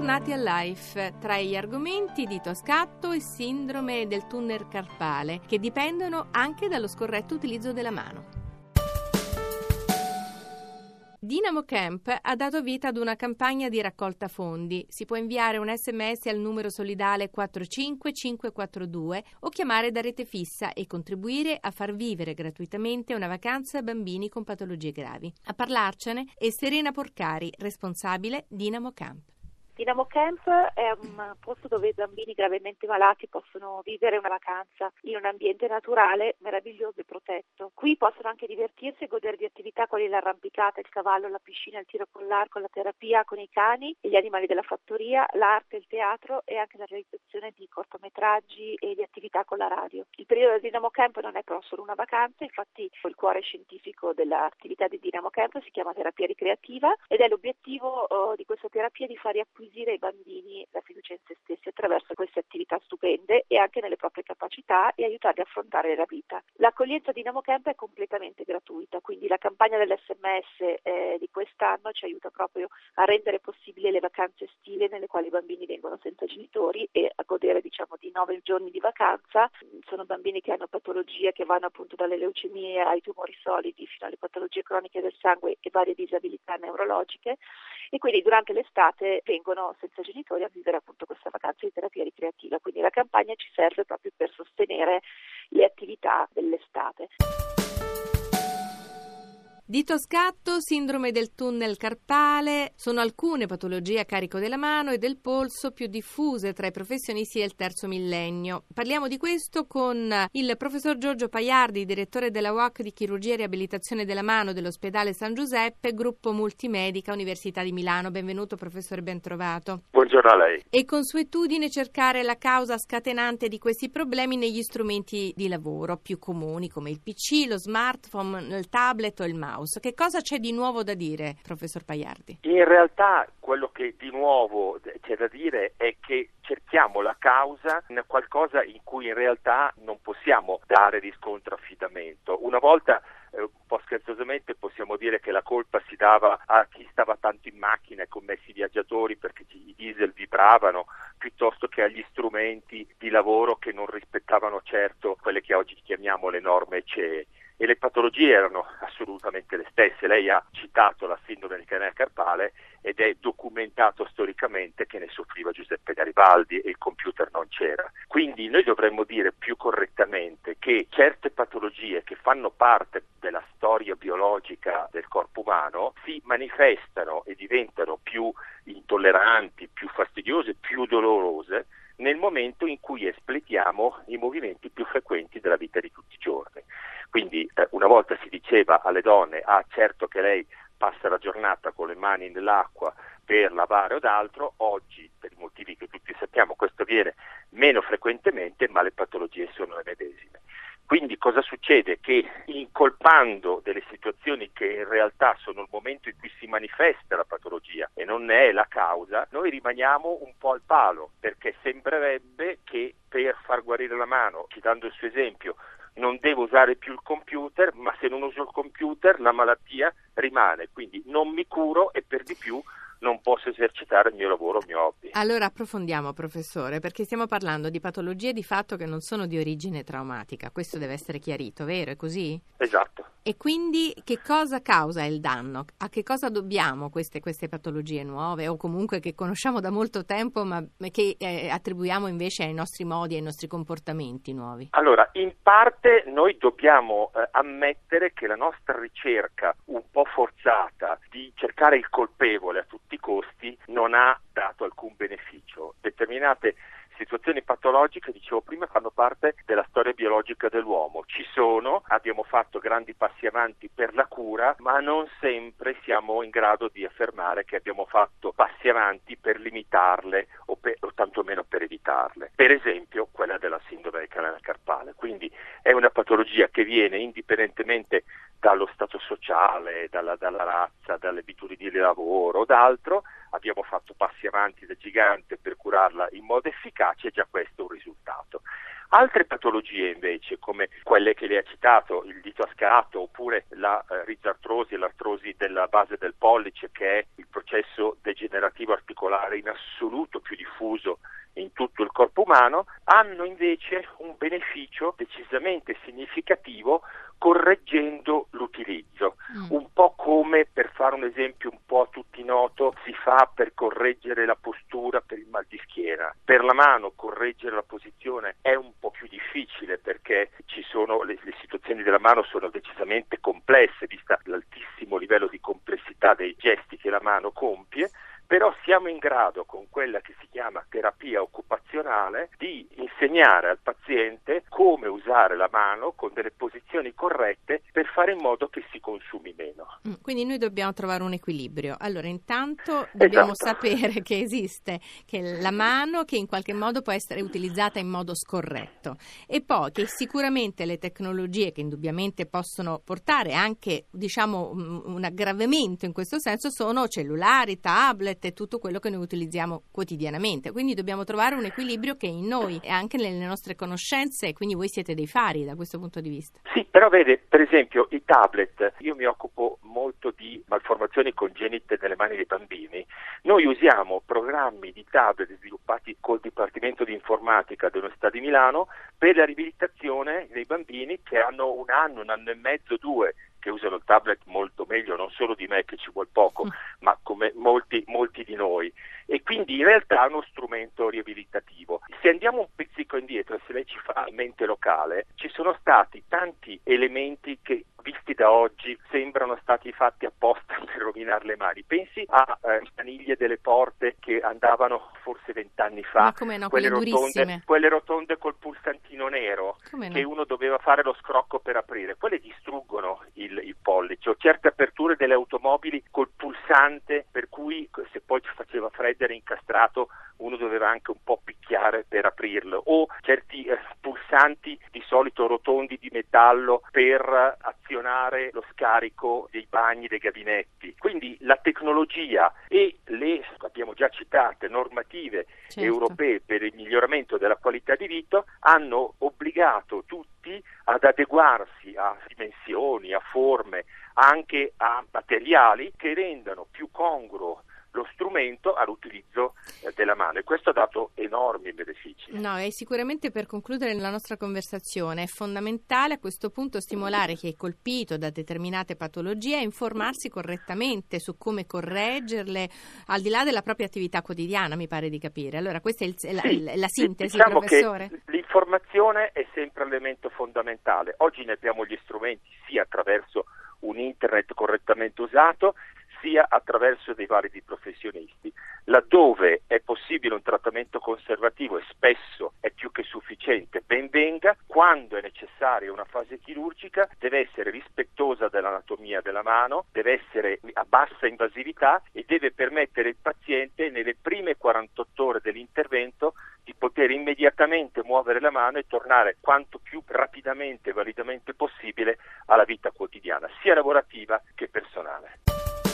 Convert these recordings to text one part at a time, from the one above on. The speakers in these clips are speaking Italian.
Bentornati a Life. Tra gli argomenti dito a scatto e sindrome del tunnel carpale, che dipendono anche dallo scorretto utilizzo della mano. Dynamo Camp ha dato vita ad una campagna di raccolta fondi. Si può inviare un sms al numero solidale 45542 o chiamare da rete fissa e contribuire a far vivere gratuitamente una vacanza a bambini con patologie gravi. A parlarcene è Serena Porcari, responsabile Dynamo Camp. Dinamo Camp è un posto dove i bambini gravemente malati possono vivere una vacanza in un ambiente naturale, meraviglioso e protetto. Qui possono anche divertirsi e godere di attività quali l'arrampicata, il cavallo, la piscina, il tiro con l'arco, la terapia con i cani e gli animali della fattoria, l'arte, il teatro e anche la realizzazione di cortometraggi e di attività con la radio. Il periodo del Dinamo Camp non è però solo una vacanza, infatti il cuore scientifico dell'attività di Dinamo Camp si chiama terapia ricreativa ed è l'obiettivo oh, di questa terapia di far riacquisire acquisire ai bambini la fiducia in se stessi attraverso queste attività stupende e anche nelle proprie capacità e aiutarli a affrontare la vita. L'accoglienza di Namo Camp è completamente gratuita, quindi la campagna dell'SMS eh, di quest'anno ci aiuta proprio a rendere possibili le vacanze estive nelle quali i bambini vengono senza genitori e a godere diciamo di nove giorni di vacanza. Sono bambini che hanno patologie che vanno appunto dalle leucemie ai tumori solidi fino alle patologie croniche del sangue e varie disabilità neurologiche e quindi durante l'estate vengono senza genitori a vivere appunto questa vacanza di terapia ricreativa. Quindi la campagna ci serve proprio per sostenere le attività dell'estate. Dito scatto, sindrome del tunnel carpale sono alcune patologie a carico della mano e del polso più diffuse tra i professionisti del terzo millennio. Parliamo di questo con il professor Giorgio Paiardi, direttore della UAC di chirurgia e riabilitazione della mano dell'ospedale San Giuseppe, gruppo multimedica Università di Milano. Benvenuto professore, ben trovato. Buongiorno a lei. È consuetudine cercare la causa scatenante di questi problemi negli strumenti di lavoro più comuni come il PC, lo smartphone, il tablet o il mouse. House. Che cosa c'è di nuovo da dire, professor Paiardi? In realtà quello che di nuovo c'è da dire è che cerchiamo la causa in qualcosa in cui in realtà non possiamo dare riscontro affidamento. Una volta eh, un po' scherzosamente possiamo dire che la colpa si dava a chi stava tanto in macchina e commessi viaggiatori perché i diesel vibravano piuttosto che agli strumenti di lavoro che non rispettavano certo quelle che oggi chiamiamo le norme CE e le patologie erano assolutamente le stesse. Lei ha citato la sindrome del canale carpale ed è documentato storicamente che ne soffriva Giuseppe Garibaldi e il computer non c'era. Quindi noi dovremmo dire più correttamente che certe patologie che fanno parte della storia biologica del corpo umano si manifestano e diventano più intolleranti, più fastidiose, più dolorose nel momento in cui espletiamo i movimenti più frequenti della vita di tutti i giorni. Quindi eh, una volta si diceva alle donne, ah certo che lei passa la giornata con le mani nell'acqua per lavare o d'altro, oggi per i motivi che tutti sappiamo questo avviene meno frequentemente, ma le patologie sono le medesime. Quindi cosa succede? Che incolpando delle situazioni che in realtà sono il momento in cui si manifesta la patologia e non ne è la causa, noi rimaniamo un po' al palo, perché sembrerebbe che per far guarire la mano, citando il suo esempio, non devo usare più il computer, ma se non uso il computer la malattia rimane, quindi non mi curo e per di più non posso esercitare il mio lavoro, il mio hobby. Allora approfondiamo, professore, perché stiamo parlando di patologie di fatto che non sono di origine traumatica. Questo deve essere chiarito, vero? È così? Esatto. E quindi che cosa causa il danno? A che cosa dobbiamo queste, queste patologie nuove o comunque che conosciamo da molto tempo ma che eh, attribuiamo invece ai nostri modi, ai nostri comportamenti nuovi? Allora, in parte noi dobbiamo eh, ammettere che la nostra ricerca un po' forzata di cercare il colpevole a tutti i costi non ha dato alcun beneficio. Determinate situazioni patologiche, dicevo prima, fanno parte della storia biologica dell'uomo. Ci sono, abbiamo fatto grandi passi avanti per la cura, ma non sempre siamo in grado di affermare che abbiamo fatto passi avanti per limitarle o, per, o tantomeno per evitarle. Per esempio quella della sindrome del canale carpale. Quindi è una patologia che viene indipendentemente dallo stato sociale, dalla, dalla razza, dalle abitudini di lavoro o d'altro, abbiamo fatto passi avanti da gigante per curarla in modo efficace e già questo è un risultato. Altre patologie invece, come quelle che lei ha citato, il dito a scatto oppure la eh, rizartrosi l'artrosi della base del pollice, che è il processo degenerativo articolare in assoluto più diffuso in tutto il corpo umano, hanno invece un beneficio decisamente significativo correggendo l'utilizzo, mm. un po' come per fare un esempio un po' a tutti noto si fa per correggere la postura per il mal di schiena. Per la mano correggere la posizione è un po' più difficile perché ci sono le, le situazioni della mano sono decisamente complesse vista l'altissimo livello di complessità dei gesti che la mano compie però siamo in grado con quella che si chiama terapia occupazionale di insegnare al paziente come usare la mano con delle posizioni corrette per fare in modo che si consumi meno. Mm, quindi noi dobbiamo trovare un equilibrio. Allora, intanto dobbiamo esatto. sapere che esiste che la mano che in qualche modo può essere utilizzata in modo scorretto e poi che sicuramente le tecnologie che indubbiamente possono portare anche, diciamo, un aggravamento in questo senso sono cellulari, tablet e tutto quello che noi utilizziamo quotidianamente. Quindi dobbiamo trovare un equilibrio che è in noi e anche nelle nostre conoscenze quindi voi siete dei fari da questo punto di vista. Sì, però vede, per esempio i tablet, io mi occupo molto di malformazioni congenite nelle mani dei bambini. Noi usiamo programmi di tablet sviluppati col Dipartimento di Informatica dell'Università di Milano per la riabilitazione dei bambini che hanno un anno, un anno e mezzo, due che usano il tablet molto meglio, non solo di me che ci vuole poco, mm. ma come molti, molti di noi. Quindi in realtà è uno strumento riabilitativo. Se andiamo un pizzico indietro, se lei ci fa mente locale, ci sono stati tanti elementi che visti da oggi sembrano stati fatti apposta per rovinare le mani. Pensi a eh, maniglie delle porte che andavano forse vent'anni fa, no, quelle, quelle, rotonde, quelle, rotonde, col pulsantino nero come che no? uno doveva fare lo scrocco per aprire, quelle distruggono il, il pollice o certe aperture delle automobili col pulsante per cui se poi ci faceva freddo era incastrato uno doveva anche un po' picchiare per aprirlo o certi eh, pulsanti di solito rotondi di metallo per azionare lo scarico dei bagni dei gabinetti. Quindi la tecnologia e le abbiamo già citate normative certo. europee per il miglioramento della qualità di vita hanno obbligato tutti ad adeguarsi a dimensioni, a forme, anche a materiali che rendano più congruo lo strumento all'utilizzo eh, della mano e questo ha dato enormi benefici. No, e sicuramente per concludere la nostra conversazione è fondamentale a questo punto stimolare chi è colpito da determinate patologie a informarsi correttamente su come correggerle al di là della propria attività quotidiana, mi pare di capire. Allora, questa è, il, sì, la, la, sintesi, diciamo professore? l'informazione è sempre l'elemento fondamentale. Oggi ne abbiamo gli strumenti sia attraverso un internet correttamente usato sia attraverso dei validi professionisti. Laddove è possibile un trattamento conservativo e spesso è più che sufficiente, ben venga, quando è necessaria una fase chirurgica deve essere rispettosa dell'anatomia della mano, deve essere a bassa invasività e deve permettere al paziente nelle prime 48 ore dell'intervento di poter immediatamente muovere la mano e tornare quanto più rapidamente e validamente possibile alla vita quotidiana, sia lavorativa che personale.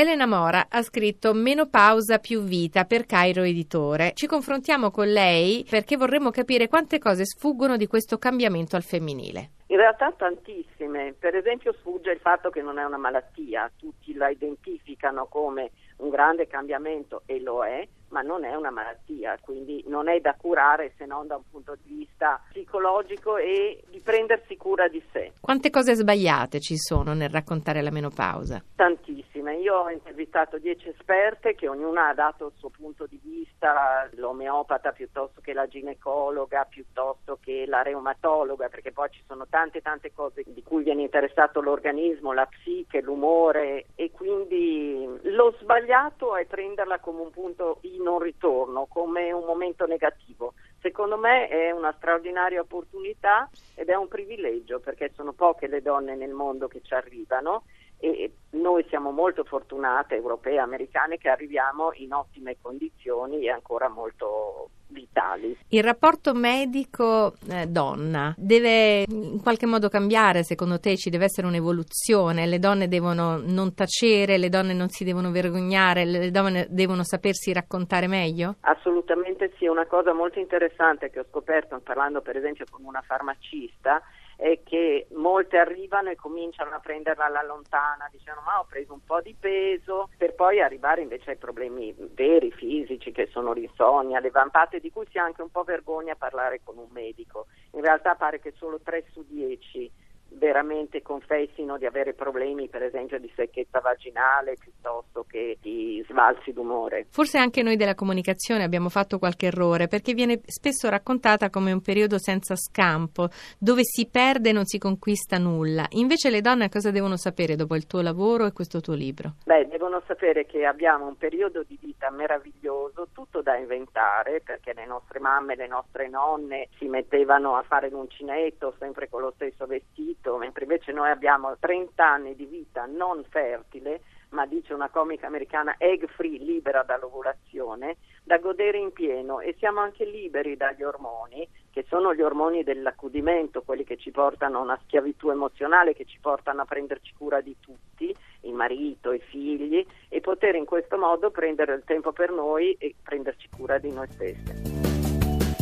Elena Mora ha scritto Menopausa più vita per Cairo Editore. Ci confrontiamo con lei perché vorremmo capire quante cose sfuggono di questo cambiamento al femminile. In realtà tantissime, per esempio sfugge il fatto che non è una malattia, tutti la identificano come un grande cambiamento e lo è, ma non è una malattia, quindi non è da curare se non da un punto di vista psicologico e di prendersi cura di sé. Quante cose sbagliate ci sono nel raccontare la menopausa? Tantissime. Io ho intervistato dieci esperte che ognuna ha dato il suo punto di vista, l'omeopata piuttosto che la ginecologa, piuttosto che la reumatologa, perché poi ci sono tante tante cose di cui viene interessato l'organismo, la psiche, l'umore e quindi lo sbagliato è prenderla come un punto di non ritorno, come un momento negativo. Secondo me è una straordinaria opportunità ed è un privilegio perché sono poche le donne nel mondo che ci arrivano e noi siamo molto fortunate, europee e americane, che arriviamo in ottime condizioni e ancora molto vitali. Il rapporto medico-donna deve in qualche modo cambiare, secondo te ci deve essere un'evoluzione, le donne devono non tacere, le donne non si devono vergognare, le donne devono sapersi raccontare meglio? Assolutamente sì, una cosa molto interessante che ho scoperto parlando per esempio con una farmacista è che molte arrivano e cominciano a prenderla alla lontana, dicendo ma ho preso un po' di peso, per poi arrivare invece ai problemi veri, fisici, che sono l'insonnia, le vampate, di cui si ha anche un po' vergogna a parlare con un medico. In realtà pare che solo 3 su 10 veramente confessino di avere problemi per esempio di secchezza vaginale piuttosto che di svalsi d'umore. Forse anche noi della comunicazione abbiamo fatto qualche errore perché viene spesso raccontata come un periodo senza scampo dove si perde e non si conquista nulla. Invece le donne cosa devono sapere dopo il tuo lavoro e questo tuo libro? Beh, devono sapere che abbiamo un periodo di vita meraviglioso, tutto da inventare perché le nostre mamme, le nostre nonne si mettevano a fare l'uncinetto sempre con lo stesso vestito marito, mentre invece noi abbiamo 30 anni di vita non fertile, ma dice una comica americana egg free, libera dall'ovulazione, da godere in pieno e siamo anche liberi dagli ormoni, che sono gli ormoni dell'accudimento, quelli che ci portano a una schiavitù emozionale, che ci portano a prenderci cura di tutti, il marito, i figli, e poter in questo modo prendere il tempo per noi e prenderci cura di noi stessi.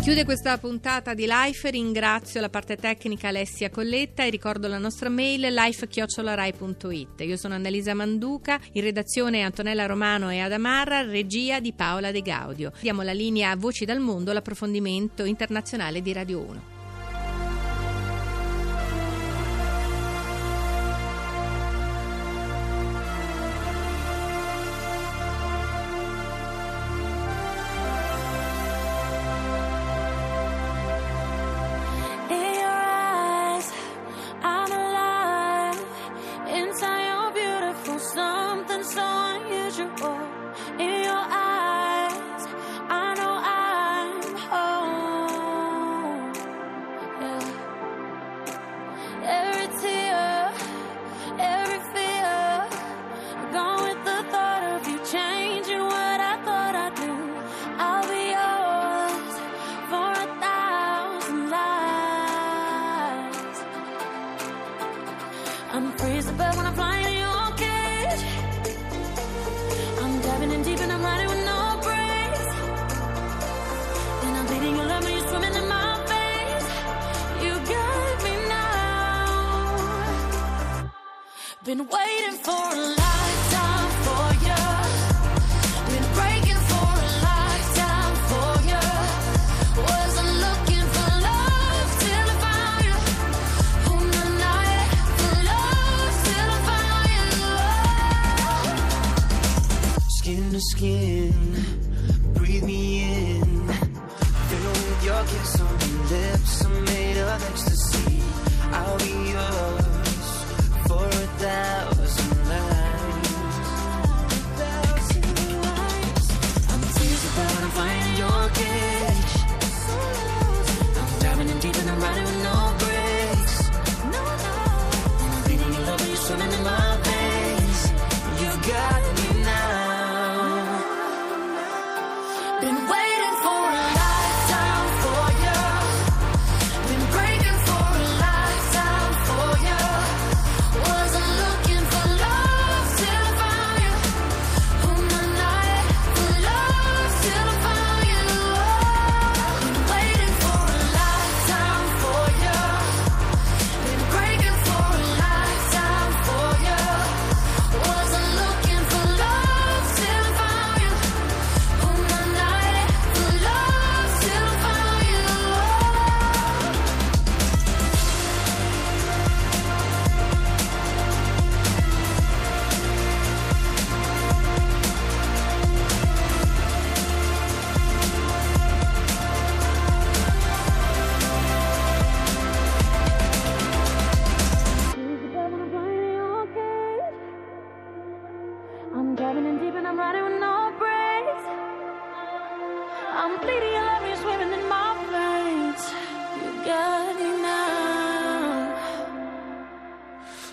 Chiude questa puntata di Life, ringrazio la parte tecnica Alessia Colletta e ricordo la nostra mail life-rai.it. Io sono Annalisa Manduca, in redazione Antonella Romano e Adamarra, regia di Paola De Gaudio. Diamo la linea a Voci dal Mondo, l'approfondimento internazionale di Radio 1. Been waiting for a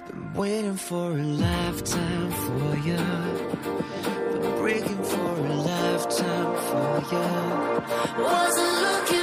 Been waiting for a lifetime for you. Been breaking for a lifetime for you. Wasn't looking